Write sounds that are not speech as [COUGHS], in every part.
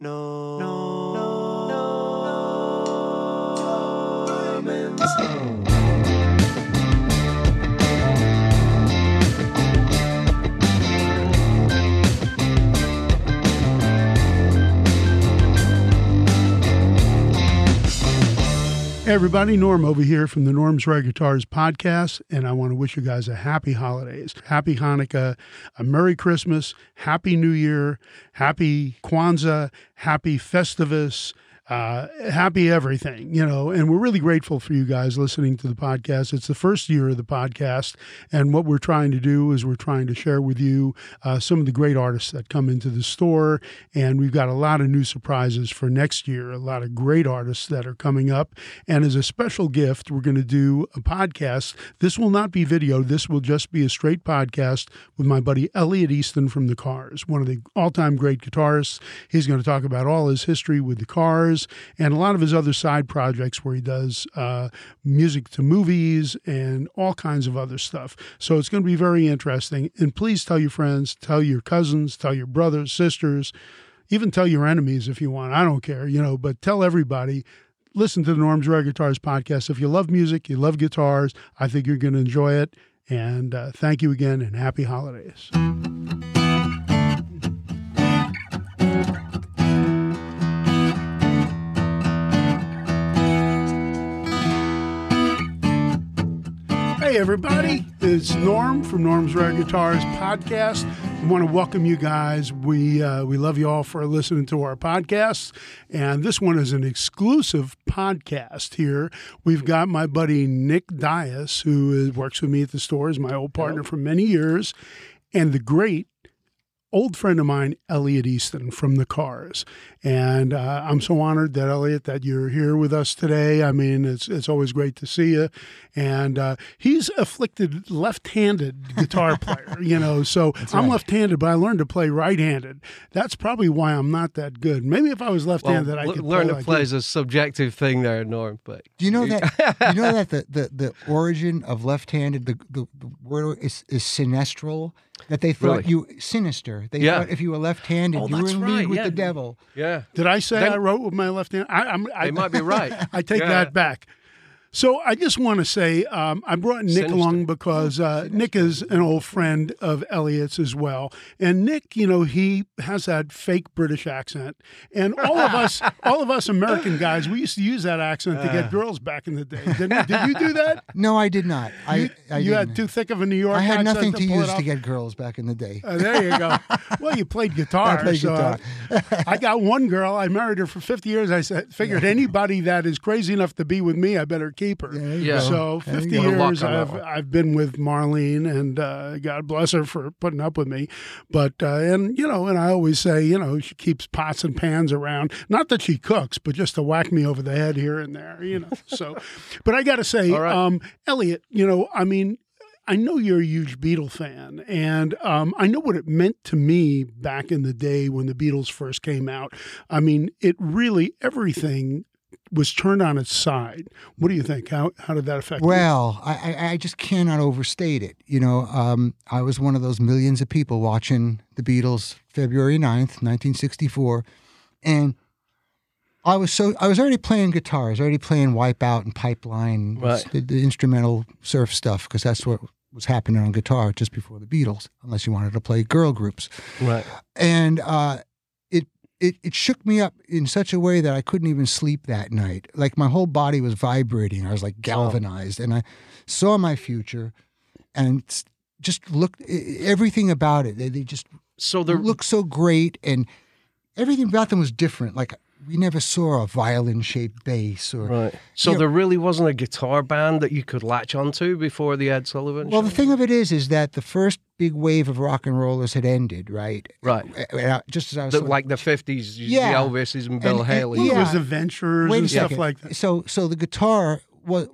No. No. Hey everybody, Norm over here from the Norm's Rare Guitars podcast, and I want to wish you guys a happy holidays, happy Hanukkah, a Merry Christmas, Happy New Year, Happy Kwanzaa, Happy Festivus, uh, happy everything, you know. And we're really grateful for you guys listening to the podcast. It's the first year of the podcast, and what we're trying to do is we're trying to share with you uh, some of the great artists that come into the store, and we've got a lot of new surprises for next year. A lot of great artists that are coming up, and as a special gift, we're going to do a podcast. This will not be video. This will just be a straight podcast with my buddy Elliot Easton from the Cars, one of the all-time great guitarists. He's going to talk about all his history with the Cars and a lot of his other side projects where he does uh, music to movies and all kinds of other stuff. So it's going to be very interesting. And please tell your friends, tell your cousins, tell your brothers, sisters, even tell your enemies if you want. I don't care, you know, but tell everybody. Listen to the Norm's Rare Guitars podcast. If you love music, you love guitars, I think you're going to enjoy it. And uh, thank you again and happy holidays. Hey, everybody. It's Norm from Norm's Rare Guitars podcast. I want to welcome you guys. We, uh, we love you all for listening to our podcasts. And this one is an exclusive podcast here. We've got my buddy Nick Dias, who is, works with me at the store, is my old partner for many years, and the great old friend of mine, Elliot Easton from the Cars, and uh, I'm so honored that Elliot that you're here with us today. I mean, it's it's always great to see you, and uh, he's afflicted left-handed guitar [LAUGHS] player, you know. So I'm right. left-handed, but I learned to play right-handed. That's probably why I'm not that good. Maybe if I was left-handed, I could learn play to like play you. is a subjective thing there, Norm. But Do you know that? [LAUGHS] you know that the, the, the origin of left-handed, the, the, the word is, is sinistral. That they thought Really? you sinister. They Yeah. thought if you were left-handed, Oh, you were in right, league with yeah. the devil. yeah, Did I say Then- I wrote with my left hand? I, I'm, I they might be right. [LAUGHS] I take Yeah. that back. So I just want to say um, I brought Nick Sinister. along because uh, Nick is an old friend of Elliot's as well, and Nick, you know, he has that fake British accent, and all of us, [LAUGHS] all of us American guys, we used to use that accent to Uh. get girls back in the day. Did, did you do that? [LAUGHS] No, I did not. I, you I you had too thick of a New York. I had nothing to it use to get girls back in the day. Uh, there you go. Well, you played guitar. [LAUGHS] I played so, uh, I got one girl. I married her for 50 years. I said, figured anybody that is crazy enough to be with me, I better keep her. Yeah. So 50 go. What a luck years I've. I've been with Marlene, and uh, God bless her for putting up with me. But uh, and you know, and I always say, you know, she keeps pots and pans around. Not that she cooks, but just to whack me over the head here and there. You know. [LAUGHS] So, but I got to say, All right. um, Elliot, you know, I mean. I know you're a huge Beatle fan, and um, I know what it meant to me back in the day when the Beatles first came out. I mean, it really everything was turned on its side. What do you think? How how did that affect? Well, I, I, I just cannot overstate it. You know, um, I was one of those millions of people watching the Beatles February 9th, 1964. And I was so I was already playing guitar. I was already playing Wipeout and Pipeline, Right. the, the instrumental surf stuff, because that's what was happening on guitar just before the Beatles, unless you wanted to play girl groups. right. And uh, it, it shook me up in such a way that I couldn't even sleep that night. Like my whole body was vibrating. I was like galvanized, and I saw my future, and just looked everything about it. They, they just So the looked so great, and everything about them was different. Like we never saw a violin-shaped bass or. right. So Yeah. there really wasn't a guitar band that you could latch onto before the Ed Sullivan. Well, show? the thing of it is, is that the first big wave of rock and rollers had ended, right? right. And I- Just as I was The, sort of- like the fifties, Yeah. the Elvises and Bill And- and- Haley. Well, yeah. it was the Ventures Wait a and stuff second. like that. So, so the guitar was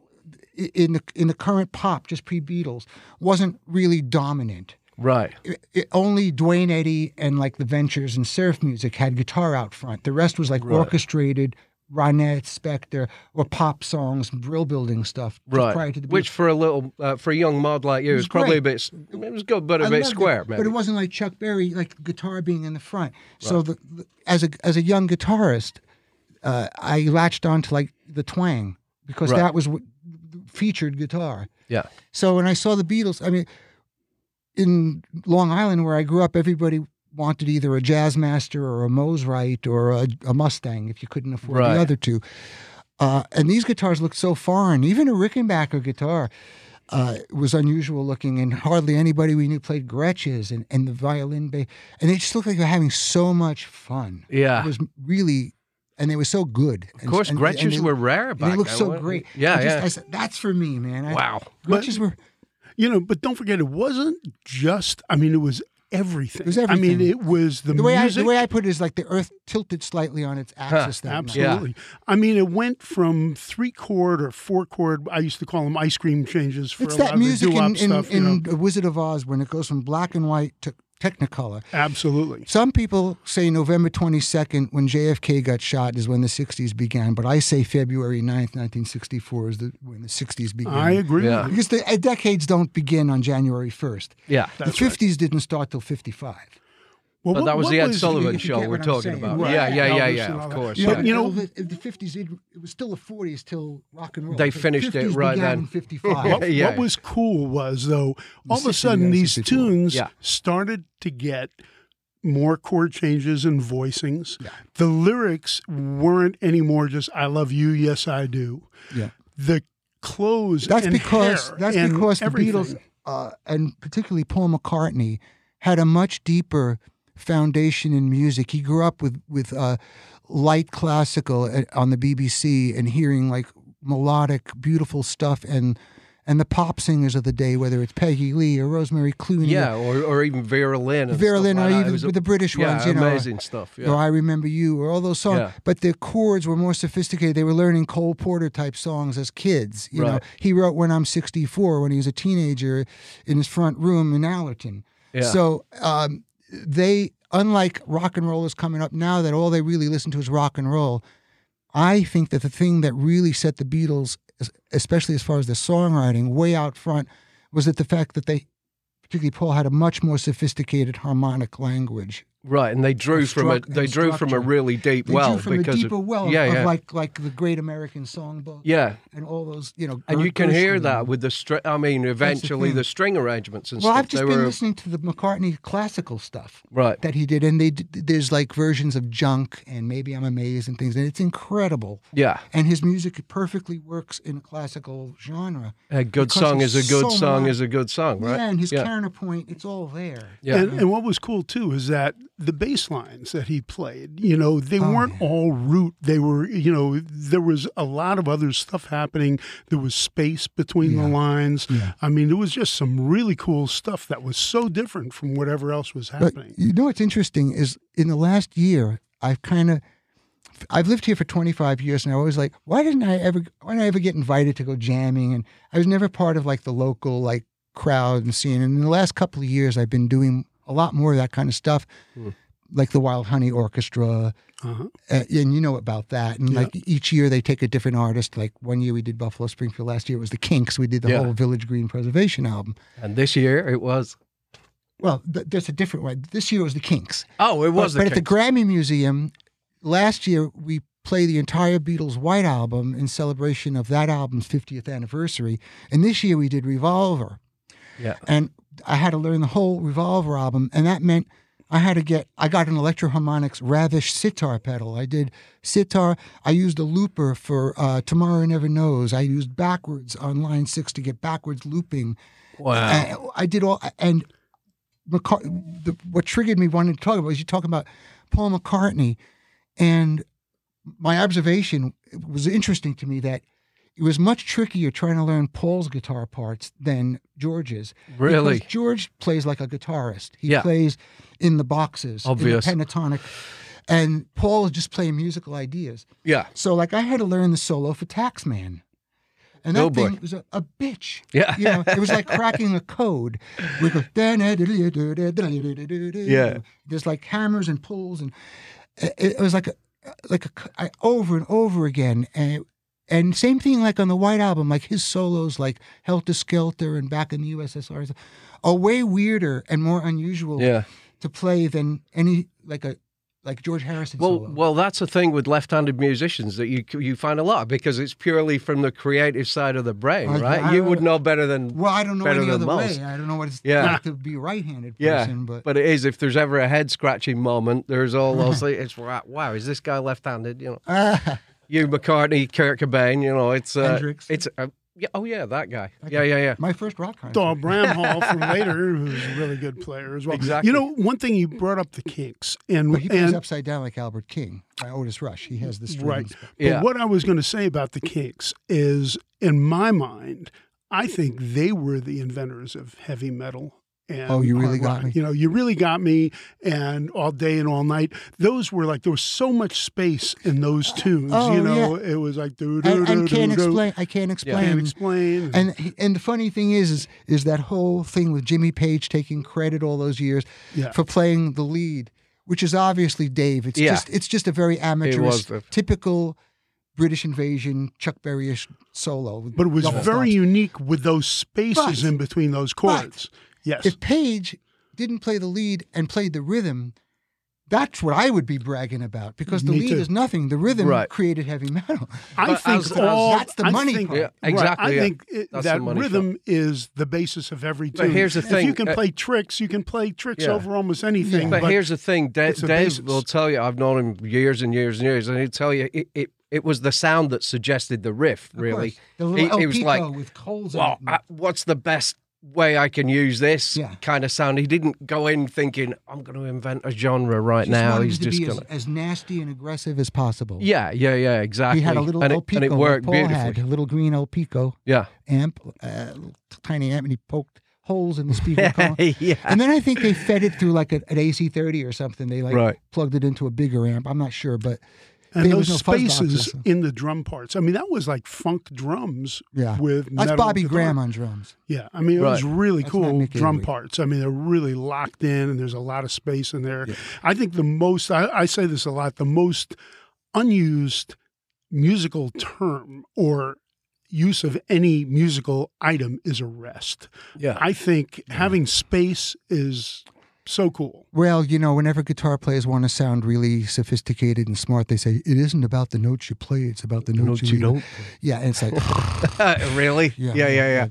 in the in the current pop, just pre Beatles, wasn't really dominant. Right. It, it- only Duane Eddy and like the Ventures and surf music had guitar out front. The rest was like Right. orchestrated Ronette, Spector, or pop songs, brill building stuff. Right. Prior to the Which for a little, uh, for a young mod like you, it was is probably great. a bit. It was good, but a I bit square, it, but it wasn't like Chuck Berry, like guitar being in the front. So the, the- as a as a young guitarist, uh, I latched on to like the twang because Right. that was what featured guitar. yeah. So when I saw the Beatles, I mean, in Long Island where I grew up, everybody wanted either a Jazz Master or a Mosrite or a, a Mustang if you couldn't afford Right. the other two. Uh, and these guitars looked so foreign. Even a Rickenbacker guitar uh, was unusual looking, and hardly anybody we knew played Gretsches and, and the violin bass. And they just looked like they were having so much fun. Yeah. It was really, and they were so good. Of course, Gretsches were rare back they looked so great. Yeah, just- yeah. I said, that's for me, man. I- Wow. Gretsches were. You know, but don't forget, it wasn't just. I mean, it was everything. It was I mean, it was the, the way I music. the way I put it is like the Earth tilted slightly on its axis. that night. Absolutely. I mean, it went from three chord or four chord. I used to call them ice cream changes for It's a lot that of the music doo-wop in, in, stuff. you know. in The Wizard of Oz when it goes from black and white to Technicolor. Absolutely. Some people say November 22nd, when JFK got shot, is when the 60s began. But I say February 9th, 1964 is the, when the 60s began. I agree. Yeah. Because the uh, decades don't begin on January 1st. Yeah. The That's right. 50s didn't start till 55. Well, But what- that was the Ed was- Sullivan if you show we're talking saying. about. Right. Yeah, yeah, yeah, yeah. Of course. Yeah, Yeah. you know- Elvis- the 50s, it, it was still the 40s till rock and roll. They The finished it right began then. in 55. [LAUGHS] What, Yeah. what was cool was though, all of a sudden these 54. tunes Yeah. started to get more chord changes and voicings. The lyrics weren't anymore just "I love you, yes I do." yeah. The clothes That's and because hair that's and because the everything. Beatles uh, and particularly Paul McCartney had a much deeper foundation in music. He grew up with with uh, light classical on the BBC and hearing like melodic, beautiful stuff and and the pop singers of the day, whether it's Peggy Lee or Rosemary Clooney. Yeah, or, or even Vera Lynn. Vera Lynn, like or. Even a- with the British yeah, ones, you know, amazing stuff. or Yeah. I Remember You, or all those songs. Yeah. But the chords were more sophisticated. They were learning Cole Porter type songs as kids. You know, he wrote When I'm 64 when he was a teenager in his front room in Allerton. Yeah. So um, they, unlike rock and roll is coming up now that all they really listen to is rock and roll. I think that the thing that really set the Beatles, especially as far as the songwriting, way out front, was that the fact that they, particularly Paul, had a much more sophisticated harmonic language. Right, and they drew A from a they drew from a really deep They well drew from because a deeper of, well yeah, of yeah, like like the Great American Songbook yeah. and all those you know. And you can hear Gershwin. that with the string. I mean, eventually thing. the string arrangements and Well, stuff. I've just they been were listening to the McCartney classical stuff right. that he did, and they there's like versions of Junk and Maybe I'm Amazed and things, and it's incredible. Yeah, And his music perfectly works in a classical genre. a good song is a good so song much- is a good song, right? Yeah, and his yeah. counterpoint, it's all there. Yeah. And, and what was cool too is that the bass lines that he played, you know, they Oh, weren't yeah. all root. They were, you know, there was a lot of other stuff happening. There was space between the lines. Yeah. I mean, there was just some really cool stuff that was so different from whatever else was But happening. you know what's interesting is in the last year, I've kind of, I've lived here for 25 years, and I was like, why didn't I ever, why didn't I ever get invited to go jamming? And I was never part of like the local like crowd and scene. And in the last couple of years, I've been doing a lot more of that kind of stuff, like the Wild Honey Orchestra, Uh-huh. uh, and you know about that. And Yeah. like each year they take a different artist. Like one year we did Buffalo Springfield. Last year it was the Kinks. We did the Yeah. whole Village Green Preservation album. And this year it was. Well, th- there's a different one. This year it was the Kinks. Oh, it was but, but at the Grammy Museum last year we played the entire Beatles White album in celebration of that album's 50th anniversary, and this year we did Revolver, Yeah. and I had to learn the whole Revolver album, and that meant. I had to get. I got an Electro-Harmonix Ravish sitar pedal. I did sitar. I used a looper for uh, Tomorrow Never Knows. I used backwards on line six to get backwards looping. Wow. I, I did all, and McCart- the, what triggered me wanting to talk about was you talking about Paul McCartney, and my observation was interesting to me that it was much trickier trying to learn Paul's guitar parts than George's. Really? Because George plays like a guitarist. He Yeah. plays in the boxes, Obvious. in the pentatonic, and Paul is just playing musical ideas. Yeah. So, like, I had to learn the solo for Taxman. And Oh, that boy. thing was a, a bitch. Yeah. You know, it was like [LAUGHS] cracking a code. We go, Yeah. There's like hammers and pulls, and it, it was like a, like a I over and over again, and and same thing like on the White Album, like his solos, like Helter Skelter and Back in the USSR, are way weirder and more unusual Yeah. to play than any like a like George Harrison Well, solo. well, that's the thing with left-handed musicians that you you find a lot because it's purely from the creative side of the brain, I- right? I- you would know better than Well, I don't know any other most. way. I don't know what it's Yeah. like to be a right-handed yeah. person, but, but it is if there's ever a head scratching moment, there's all those. [LAUGHS] things. It's. Wow, is this guy left-handed? You know, [LAUGHS] you McCartney, Kurt Cobain. You know, it's uh, Hendrix. It's uh, yeah. Oh yeah, that guy. Yeah, yeah, yeah. my first rock concert. Doyle Bramhall from [LAUGHS] later, who's a really good player as well. Exactly. You know, one thing you brought up the Kinks, and But he plays and upside down like Albert King by Otis Rush. He has the strings. Right. Yeah. But what I was going to say about the Kinks is, in my mind, I think they were the inventors of heavy metal. And Oh, you uh, really got me. You know, you really got me. And all day and all night, those were like there was so much space in those tunes. Oh, you know, it was like do do And, do and can't do do. explain. I can't explain. Can't explain. And and the funny thing is, is is that whole thing with Jimmy Page taking credit all those years Yeah. for playing the lead, which is obviously Dave. It's Yeah. just it's just a very amateurish, typical British invasion Chuck Berry-ish solo. but it was very stops. unique with those spaces But- in between those chords. Yes. If Page didn't play the lead and played the rhythm. That's what I would be bragging about because the Me lead too. is nothing. The rhythm Right. created heavy metal. I [LAUGHS] But think as- as- all That's the I money think- part. Yeah, Right, exactly. I yeah. think it, that money rhythm is the basis of every But tune. here's the thing: If you can uh, play tricks, you can play tricks Yeah. over almost anything. But, here's the thing, Da- Dave basis. will tell you. I've known him years and years and years, and he'll tell you it, it, it was the sound that suggested the riff. Really, course. the little He- El he was like, with holes in well, it. and- uh, what's the best way I can use this Yeah. kind of sound? He didn't go in thinking I'm going to invent a genre right just now. He's just be going as, as nasty and aggressive as possible. Yeah, yeah, yeah, exactly. He had a little and it, and it worked Paul beautifully. had, a little green Elpico Yeah, amp, uh, tiny amp, and he poked holes in the speaker [LAUGHS] column. yeah. And then I think they fed it through like a, an AC30 or something. They like Right. plugged it into a bigger amp. I'm not sure, but and those no spaces system. in the drum parts. I mean, that was like funk drums yeah. with That's metal Bobby guitar. Graham on drums. Yeah, I mean, it was really That's not cool drum Avory. parts. I mean, they're really locked in, and there's a lot of space in there. I think the most, I, I say this a lot, the most unused musical term or use of any musical item is a rest. Yeah. I think having space is so cool. Well, you know, whenever guitar players want to sound really sophisticated and smart, they say it isn't about the notes you play; it's about the notes, Notes you don't. Yeah, and it's like, [LAUGHS] [LAUGHS] really? yeah, yeah, yeah.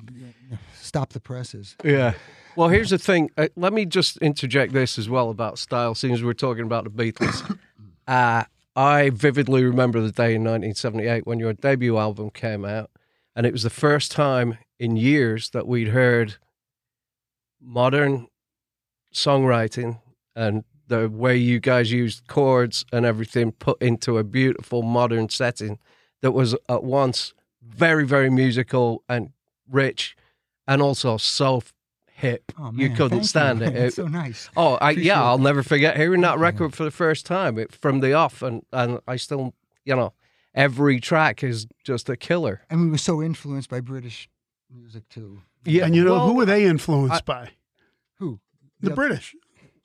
yeah. Stop the presses. Yeah. Well, here's the thing. Uh, let me just interject this as well about style, since we're talking about the Beatles. [COUGHS] uh, I vividly remember the day in 1978 when your debut album came out, and it was the first time in years that we'd heard modern songwriting and the way you guys used chords and everything put into a beautiful modern setting that was at once very, very musical and rich and also so f- hip. Oh, you couldn't thank stand you. it. [LAUGHS] That's It- so nice. Oh, I, yeah, I'll never forget hearing that record for the first time it, from the off, and and I still, you know, every track is just a killer. And we were so influenced by British music too. Yeah, and you know, well, who were they influenced I- by? Who? The Yeah, British.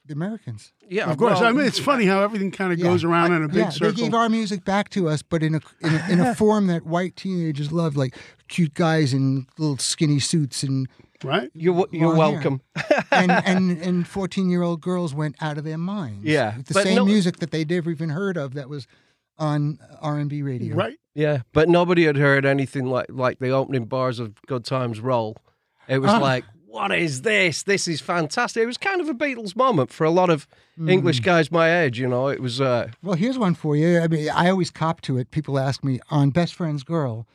The Americans. Yeah, Of course. well, I mean, it's funny how everything kind of Yeah. goes around I- in a big yeah, circle. They gave our music back to us, but in a in a, in a [LAUGHS] form that white teenagers love, like cute guys in little skinny suits and right? You're you're welcome. [LAUGHS] and and and fourteen year old girls went out of their minds. Yeah, with the but same no- music that they'd never even heard of that was on R and B radio. Right. Yeah, but nobody had heard anything like like the opening bars of Good Times Roll. It was Ah. like, what is this? This is fantastic. It was kind of a Beatles moment for a lot of Hmm. English guys my age. You know, it was. Uh, Well, here's one for you. I mean, I always cop to it. People ask me on Best Friend's Girl.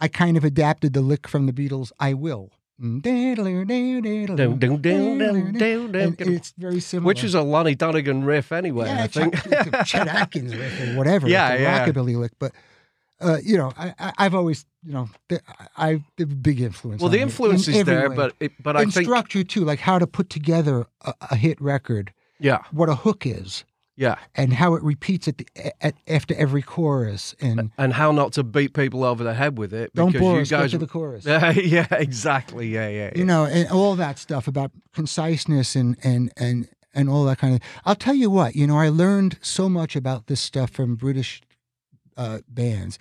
I kind of adapted the lick from the Beatles. I will. Mm, And it's very similar. which is a Lonnie Donegan riff anyway. yeah, I think. Chet, Atkins riff or whatever. Yeah, [LAUGHS] it's a yeah. rockabilly lick. But uh, you know, I, I, I've always, you know, th- I they're a big influence. well, the influence in is every there, way. but it, but I in think structure too, like how to put together a, a hit record, yeah, what a hook is, yeah, and how it repeats at, the, at after every chorus, and and how not to beat people over the head with it. don't bore you us. guys, to the chorus. yeah, [LAUGHS] yeah, exactly, yeah, yeah, you know, and all that stuff about conciseness and and and and all that kind of. I'll tell you what, you know, I learned so much about this stuff from British uh, bands,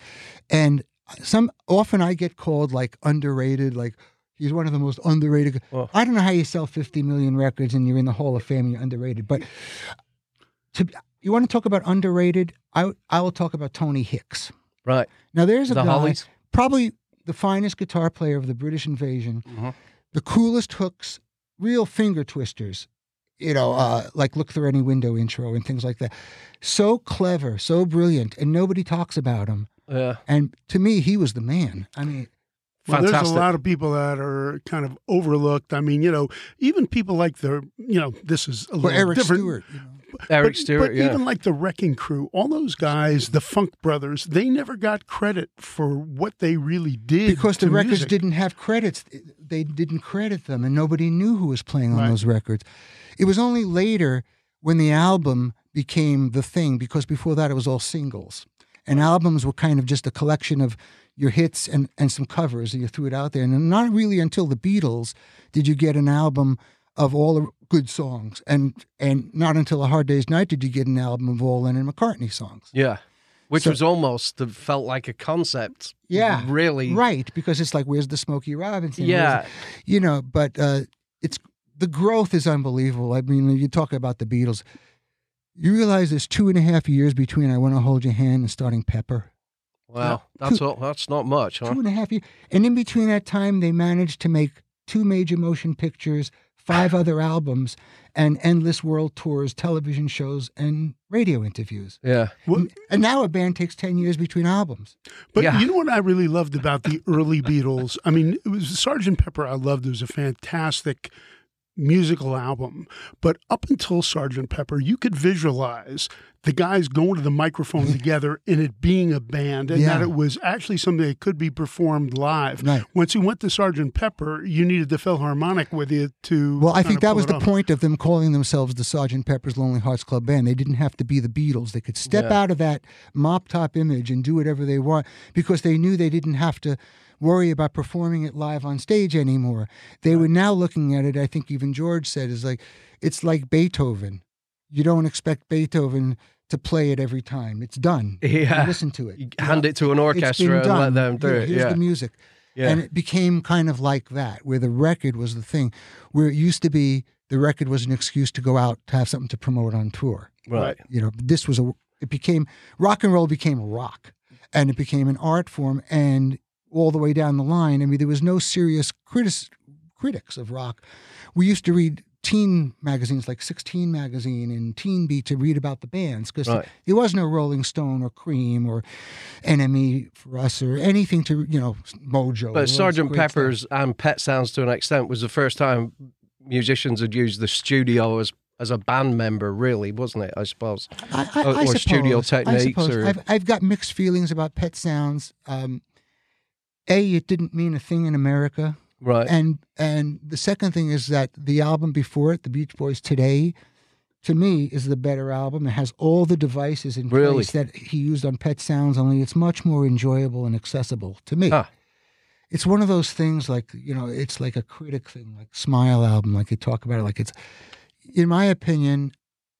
and some often I get called like underrated, like he's one of the most underrated. Well- I don't know how you sell 50 million records and you're in the Hall of Fame and you're underrated, but to you want to talk about underrated? I I will talk about Tony Hicks. Right. Now there's a The guy, Hollies. probably the finest guitar player of the British invasion, Mhm. the coolest hooks, real finger twisters, you know, uh, like Look Through Any Window intro and things like that. So clever, so brilliant, and nobody talks about him. Yeah. And to me, he was the man. I mean, Well, there's a lot of people that are kind of overlooked. I mean, you know, even people like the, you know, this is a or little Eric different. Stewart. You know. Eric but, Stewart. but yeah. even like the Wrecking Crew, all those guys, the Funk Brothers, they never got credit for what they really did because the to records music. didn't have credits. They didn't credit them, and nobody knew who was playing on Right. those records. It was only later when the album became the thing, because before that it was all singles, and albums were kind of just a collection of your hits and, and some covers, and you threw it out there. And not really until the Beatles did you get an album of all the good songs, and and not until A Hard Day's Night did you get an album of all Lennon and McCartney songs. Yeah. Which So- was almost it felt like a concept. Yeah, Really. Right, because it's like, where's the Smokey Robinson? Yeah. you know but uh it's the growth is unbelievable i mean you talk about the beatles you realize there's two and a half years between i want to hold your hand and Sergeant Pepper Wow. That's all. That's not much, huh? two and a half years and in between that time they managed to make two major motion pictures five other albums and endless world tours television shows and radio interviews Yeah. Well, and now a band takes 10 years between albums But Yeah. you know what I really loved about the early Beatles? I mean, it was Sergeant Pepper. I loved. It was a fantastic musical album. But up until Sergeant Pepper, you could visualize the guys going to the microphone [LAUGHS] together and it being a band, and that it was actually something that could be performed live. Right. Once you went to Sergeant Pepper, you needed the Philharmonic with you to. Well, I think that was the off. point of them calling themselves the Sgt. Pepper's Lonely Hearts Club Band. They didn't have to be the Beatles. They could step Yeah. out of that mop top image and do whatever they want because they knew they didn't have to worry about performing it live on stage anymore. They were now looking at it, I think even George said, is like it's like Beethoven. You don't expect Beethoven to play it every time. It's done. [LAUGHS] You listen to it. You hand it to an orchestra and let them do Here- it. Here's Yeah. the music. Yeah. And it became kind of like that, where the record was the thing, where it used to be the record was an excuse to go out to have something to promote on tour. right. You know, this was a, it became, rock and roll became rock and it became an art form. And all the way down the line, I mean, there was no serious critis, critics of rock. We used to read teen magazines like 16 magazine and teen beat to read about the bands because Right. there was no rolling stone or Creem or NME for us or anything to you know mojo But Sergeant stuff. Pepper's and Pet Sounds to an extent was the first time musicians had used the studio as as a band member, really, wasn't it? I suppose. I, I, or- I or studio suppose- I techniques suppose. or- I've, I've got mixed feelings about Pet Sounds. Um, a, it didn't mean a thing in America, Right. and and the second thing is that the album before it, the Beach Boys Today, to me is the better album. It has all the devices in Really? place that he used on Pet Sounds, only it's much more enjoyable and accessible to me. It's one of those things like you know, it's like a critic thing, like Smile album, like they talk about it, like it's, in my opinion,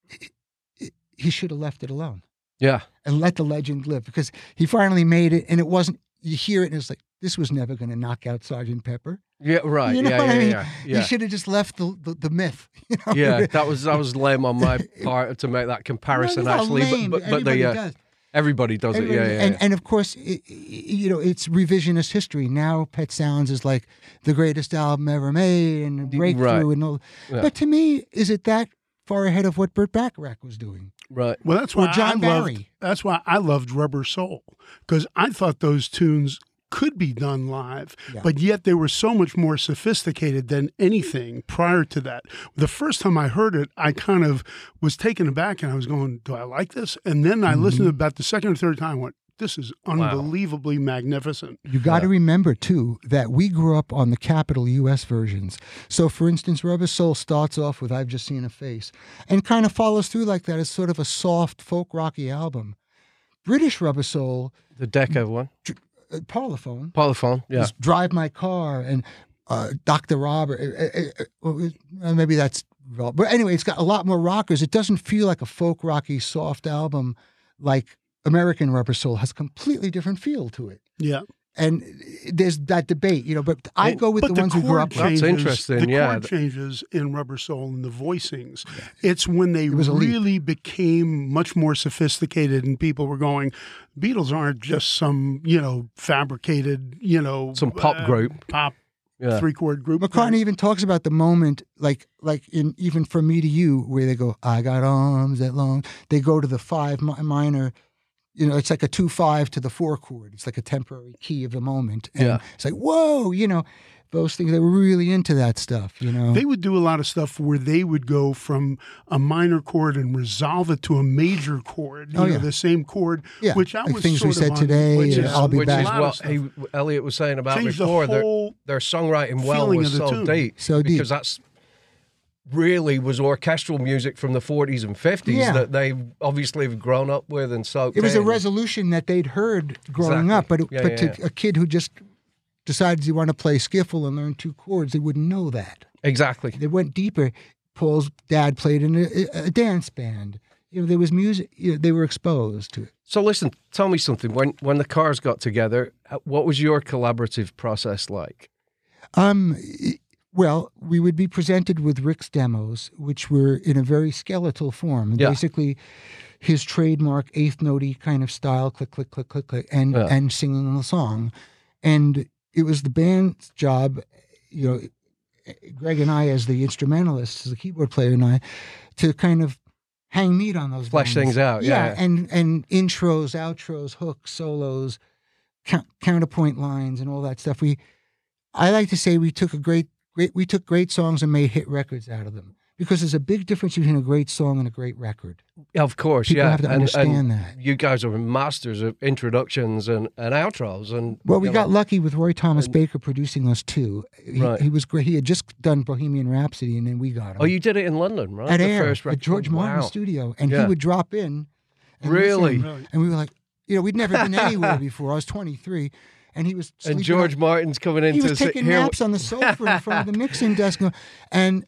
it- it- he should have left it alone yeah. and let the legend live because he finally made it and it wasn't you hear it and it's like this was never going to knock out sergeant pepper Yeah. Right. you know yeah. what yeah, i mean yeah. you Yeah. should have just left the, the, the myth [LAUGHS] you know? Yeah, that was that was lame on my [LAUGHS] part to make that comparison. No, no, actually, lame. but but, but Everybody uh, does. everybody does it. Yeah, Everybody- yeah, and yeah. and of course it, it- you know it's revisionist history now pet sounds is like the greatest album ever made and a breakthrough and all Yeah. but to me is it that far ahead of what Burt Bacharach was doing right. Well, that's Or why John I loved. Barry. That's why I loved Rubber Soul because I thought those tunes could be done live, Yeah. but yet they were so much more sophisticated than anything prior to that. The first time I heard it, I kind of was taken aback and I was going, "Do I like this?" And then I mm-hmm. listened to it about the second or third time. I went, "This is unbelievably magnificent." You got to remember too that we grew up on the Capitol U.S. versions. So, for instance, Rubber Soul starts off with "I've Just Seen a Face" and kind of follows through like that as sort of a soft folk rocky album. British Rubber Soul, The Deco one, uh, Parlophone, Polyphone. Yeah. is "Drive My Car" and uh, Doctor Robert. Uh, uh, uh, uh, maybe that's developed. But anyway, it's got a lot more rockers. It doesn't feel like a folk rocky soft album like American Rubber Soul has a completely different feel to it. Yeah. And there's that debate, you know, but I Well, go with but the ones who grew up with. That's changes- interesting, The yeah. chord changes in Rubber Soul and the voicings. It's when they was a leap. really became much more sophisticated, and people were going, "Beatles aren't just some you know fabricated you know Some pop uh, group." pop Yeah. three chord group." McCartney even talks about the moment, like like in even from me to you, where they go, "I got arms that long." They go to the five mi- minor, you know, it's like a two five to the four chord. It's like a temporary key of the moment, and Yeah. it's like whoa, you know, those things. They were really into that stuff, you know. They would do a lot of stuff where they would go from a minor chord and resolve it to a major chord. Oh, you Oh, know, yeah. the same chord, Yeah, which I like was things we sort said on- today, which uh, is- I'll be which back. is a lot what he, Elliot was saying about Changed before. the their, whole their songwriting well feeling was of the so tune. deep, So deep. because that's really was orchestral music from the 40s and 50s Yeah. that they obviously have grown up with and so it was a resolution that they'd heard growing Exactly. up, but Yeah, but yeah, to a kid who just decides he want to play skiffle and learn two chords, they wouldn't know that. exactly They went deeper. Paul's dad played in a, a dance band. You know, there was music. You know, they were exposed to it. so listen tell me something when when the cars got together uh, what was your collaborative process like Um, well, we would be presented with Rick's demos, which were in a very skeletal form. Yeah. Basically, his trademark eighth notey kind of style, click, click, click, click, click, and Yeah. and singing the song. And it was the band's job, you know, Greg and I, as the instrumentalists, as the keyboard player and I, to kind of hang meat on those Flesh things out, yeah, yeah. and and intros, outros, hooks, solos, count, counterpoint lines, and all that stuff. We, I like to say, we took a great, great, we took great songs and made hit records out of them because there's a big difference between a great song and a great record. of course People yeah have to and, understand and that. you guys are masters of introductions and, and outros and Well, we got know, lucky with Roy Thomas and- Baker producing us too. He, Right. he was great. He had just done Bohemian Rhapsody, and then we got oh, him. oh you did it in london right at the Air first at? George Martin's wow. studio, and Yeah. he would drop in. and Really? listen, Really? And we were like, you know, we'd never been [LAUGHS] anywhere before. I was 23, and he was and george martin's coming in he was taking here naps on the sofa in front of the [LAUGHS] mixing desk, and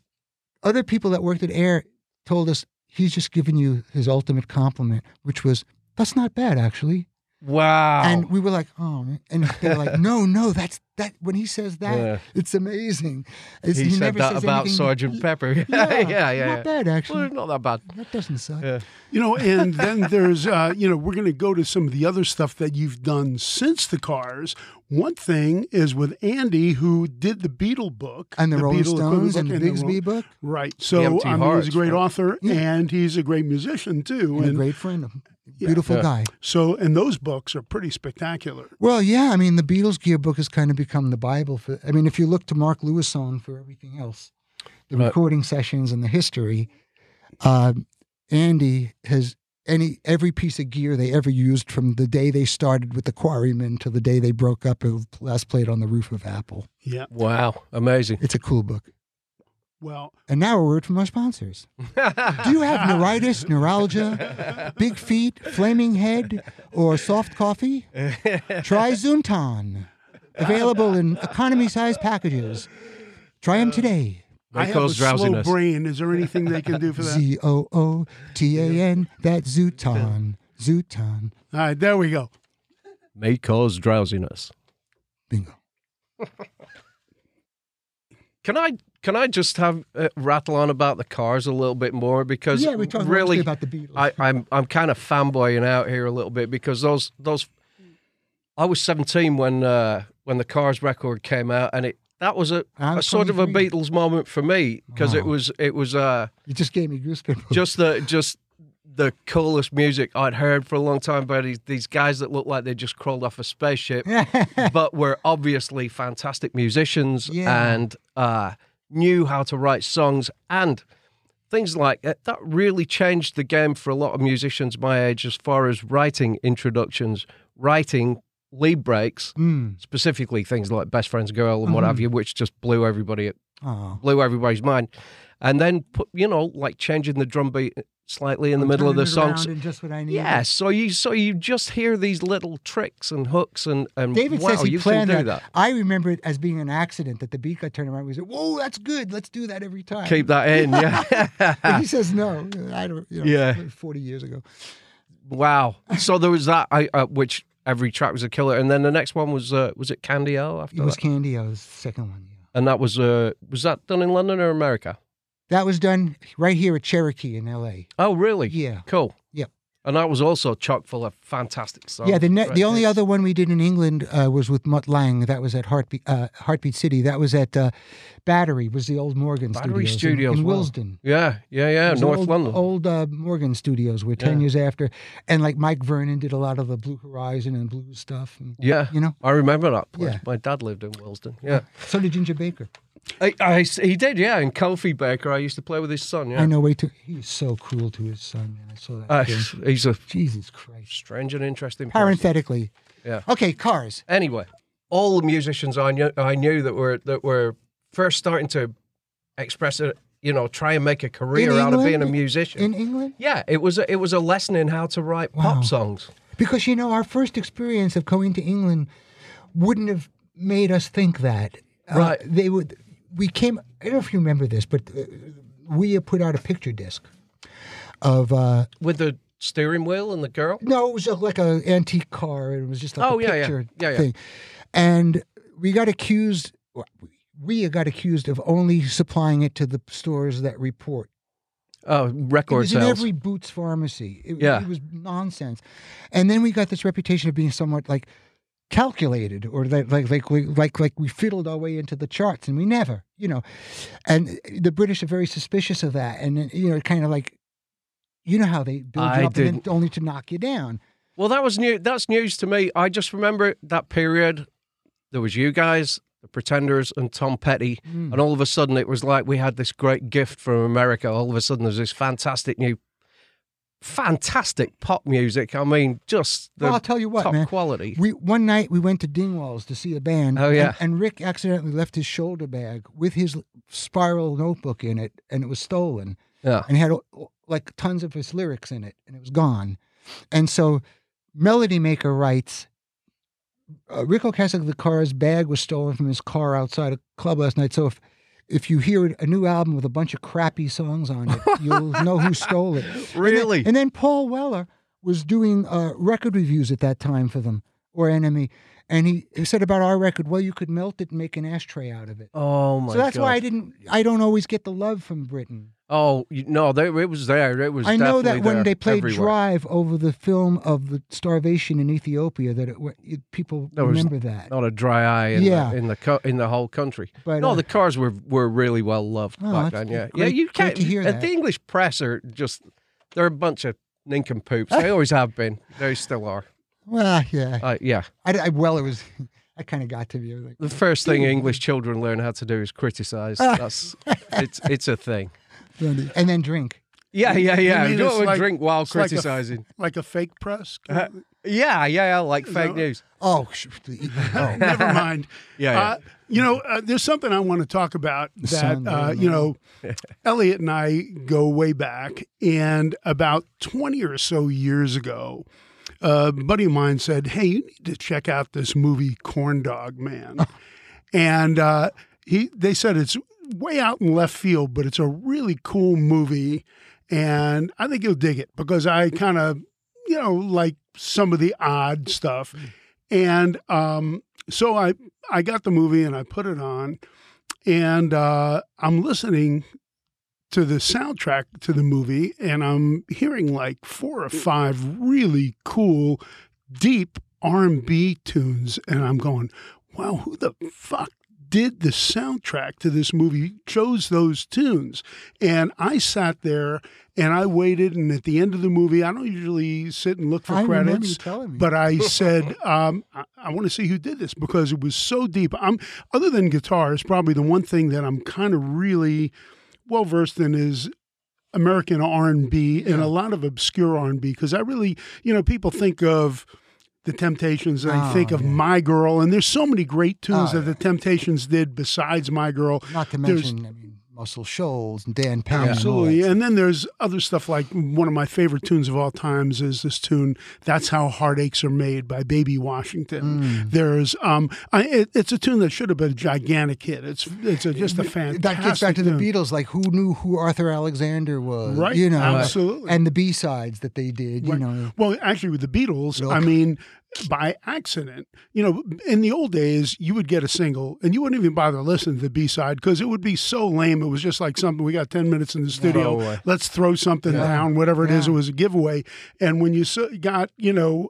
other people that worked at Air told us he's just giving you his ultimate compliment, which was that's not bad actually. Wow And we were like, oh, man. and they were like, [LAUGHS] no, no, that's that. When he says that, Yeah. it's amazing. It's, he, said never that says about sergeant pepper [LAUGHS] Yeah, yeah yeah not yeah. bad Well, actually. not that bad That doesn't suck. yeah You know, [LAUGHS] and then there's, uh, you know, we're going to go to some of the other stuff that you've done since the Cars. One thing is with Andy, who did the Beatle book And the, Rolling Beatle Stones and the book Bigsby Ro- book, Right. So Empty I mean, he's a great right? author Yeah. and he's a great musician too. and a great friend, beautiful Yeah. guy. so, and those books are pretty spectacular. Well, yeah, I mean, the Beatles Gear book has kind of become the Bible for. I mean, if you look to Mark Lewisohn for everything else, the Right. recording sessions and the history, uh, Andy has any every piece of gear they ever used from the day they started with the Quarrymen to the day they broke up and last played on the roof of Apple. Yeah. wow amazing It's a cool book. Well, And now a word from our sponsors. Do you have neuritis, neuralgia, big feet, flaming head, or soft coffee? Try Zunton. Available in economy size packages. Try them today. I May have a cause slow drowsiness. brain. Is there anything they can do for that? Z O O T A N. That's Zuton. Zuton. All right, there we go. may cause drowsiness Bingo. Can I can I just have uh, rattle on about the cars a little bit more because Yeah, we talked really about the Beatles. I, I'm I'm kind of fanboying out here a little bit because those those I was 17 when uh, when the Cars record came out and it that was a, a sort of a Beatles moment for me because it was it was uh, you just gave me goosebumps. just the just the coolest music I'd heard for a long time by these, these guys that looked like they just crawled off a spaceship [LAUGHS] but were obviously fantastic musicians Yeah. and uh, knew how to write songs and things like that. That really changed the game for a lot of musicians my age as far as writing introductions, writing lead breaks, Mm. specifically things like Best Friend's Girl and what Mm-hmm. have you, which just blew everybody Oh. blew everybody's mind. And then put, you know, like changing the drum beat slightly in the middle of the Turning it songs. around and just what I need. Yeah, so you so you just hear these little tricks and hooks and and David wow, says he you planned can do that. that. I remember it as being an accident that the beat got turned around. We said, "Whoa, that's good. Let's do that every time." Keep that in, [LAUGHS] yeah. He says no. I don't. You know, Yeah. forty years ago. wow. So there was that, I uh, which every track was a killer, and then the next one was uh, was it Candy O after It was that? Candy. The second one. Yeah. and that was uh was that done in London or America? That was done right here at Cherokee in L.A. Oh, really? Yeah. Cool. Yep. And that was also chock full of fantastic songs. yeah, the ne- the only other one we did in England uh, was with Mutt Lange. That was at Heartbeat uh, Heartbeat City. That was at uh, Battery. Was the old Morgan Battery Studios, in- Studios, in, wow. Willesden. Yeah, yeah, yeah. North old, London. Old uh, Morgan Studios were ten Yeah. years after, and like Mike Vernon did a lot of the Blue Horizon and blues stuff. And, Yeah. you know. I remember that place. Yeah. My dad lived in Willesden. Yeah. So did Ginger Baker. I, I, he did, yeah. And Kofi Baker, I used to play with his son, yeah. I know. Wait. He's so cruel to his son. Man, I saw that. Uh, [LAUGHS] he's a Jesus Christ. strange and interesting person. Parenthetically. Yeah. Okay, cars. Anyway, all the musicians I knew, I knew that were that were first starting to express it, you know, try and make a career In out of being a musician. In England? yeah, it was a, it was a lesson in how to write Wow. pop songs. Because, you know, our first experience of going to England wouldn't have made us think that. Uh, Right. They would. We came. I don't know if you remember this, but uh, we put out a picture disc of. Uh, With the steering wheel and the girl. no, it was just like an antique car. It was just like Oh, a yeah, picture Yeah, yeah. thing, and we got accused. We got accused of only supplying it to the stores that report. Oh, It record was in every Boots pharmacy. It, Yeah. it was nonsense. And then we got this reputation of being somewhat like calculated or like like like we, like like we fiddled our way into the charts and we never, you know. And the British are very suspicious of that and you know kind of like you know how they build I you up and didn't- then only to knock you down. Well, that was new. That's news to me. I just remember that period. There was you guys, the Pretenders, and Tom Petty, Mm. and all of a sudden it was like we had this great gift from America. All of a sudden there's this fantastic new, fantastic pop music. I mean, just the Well, I'll tell you what, top man. quality. We one night we went to Dingwalls to see a band. Oh, yeah. and, and Rick accidentally left his shoulder bag with his spiral notebook in it, and it was stolen. Yeah. and had like tons of his lyrics in it, and it was gone. And so, Melody Maker writes, uh, the car's bag was stolen from his car outside a club last night. So if if you hear a new album with a bunch of crappy songs on it, you'll [LAUGHS] know who stole it. And then- Really? And then, Paul Weller was doing uh, record reviews at that time for them or NME, and he, he said about our record, well, you could melt it and make an ashtray out of it. Oh my so that's god! why I didn't. I don't always get the love from Britain. Oh you, no, they, it was there. It was. I know that when they played everywhere. Drive over the film of the starvation in Ethiopia, that it, it, people There remember that. not a dry eye in Yeah. the in the in the whole country. But, no, uh, the cars were were really well loved Oh, back then. Yeah, great- yeah. You can't. hear that. The English press are just they're a bunch of nincompoops. They [LAUGHS] always have been. They still are. Well, yeah. Uh, yeah. I, I well, it was. [LAUGHS] I kind of got to be like, The first thing English children learn how to do is criticize. That's it's it's a thing. [LAUGHS] and then drink. Yeah, yeah, yeah. mean Go it's and like- drink while it's like a- criticizing. like a fake press. Uh, yeah, yeah, yeah, like fake that- news. Oh, sh- [LAUGHS] oh. Never mind. Yeah, yeah. Uh, you know, uh, there's something I want to talk about that, sun, uh, you know, Elliot and I go way back. And about 20 or so years ago, a buddy of mine said, Hey, you need to check out this movie, Corn Dog Man. and uh, he, they said it's way out in left field, but it's a really cool movie. And I think you'll dig it because I kind of, you know, like some of the odd stuff. And um, so I I got the movie and I put it on, and uh, I'm listening to the soundtrack to the movie, and I'm hearing like four or five really cool, deep R&B tunes, and I'm going, "Wow, who the fuck?" Did the soundtrack to this movie chose those tunes, and I sat there and I waited. And at the end of the movie, I don't usually sit and look for I credits, you telling me. but I [LAUGHS] said, um, I, I want to see who did this because it was so deep. I'm other than guitar, it's probably the one thing that I'm kind of really well versed in is American R and B and a lot of obscure R and B because I really, you know, people think of the Temptations and Oh, think of yeah. My Girl, and there's so many great tunes Oh, that the Temptations did besides My Girl. Not to mention, I Muscle Shoals and Dan and Absolutely. that. And then there's other stuff like one of my favorite tunes of all times is this tune, That's How Heartaches Are Made by Baby Washington. Mm. There's, um, I, it, it's a tune that should have been a gigantic hit. It's it's a, just a fantastic That gets back to the. Beatles. Like, who knew who Arthur Alexander was? Right. You know, Absolutely. and the B sides that they did. You know, Well, actually, with the Beatles, Look. I mean, by accident, you know, in the old days, you would get a single and you wouldn't even bother listening to the B side because it would be so lame. It was just like something we got 10 minutes in the studio. Throwaway. Let's throw something Yeah. down, whatever it is. Yeah. It was a giveaway. And when you got, you know,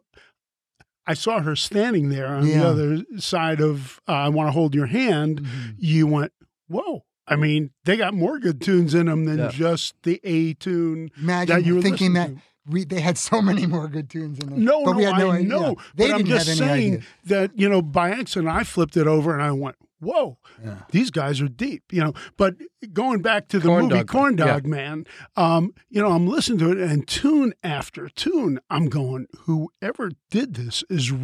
I saw her standing there on Yeah. the other side of uh, I Want to Hold Your Hand, Mm-hmm. you went, whoa. I mean, they got more good tunes in them than Yeah. just the A tune imagine that you were thinking that to. We, they had so many more good tunes in them. No, but no, we had no I idea. know. They but I'm didn't just have any saying idea. that you know by accident I flipped it over and I went, "Whoa, Yeah. these guys are deep." You know. But going back to the Corn movie Dog, Corn yeah. Dog Man, um, you know, I'm listening to it and tune after tune, I'm going, "Whoever did this is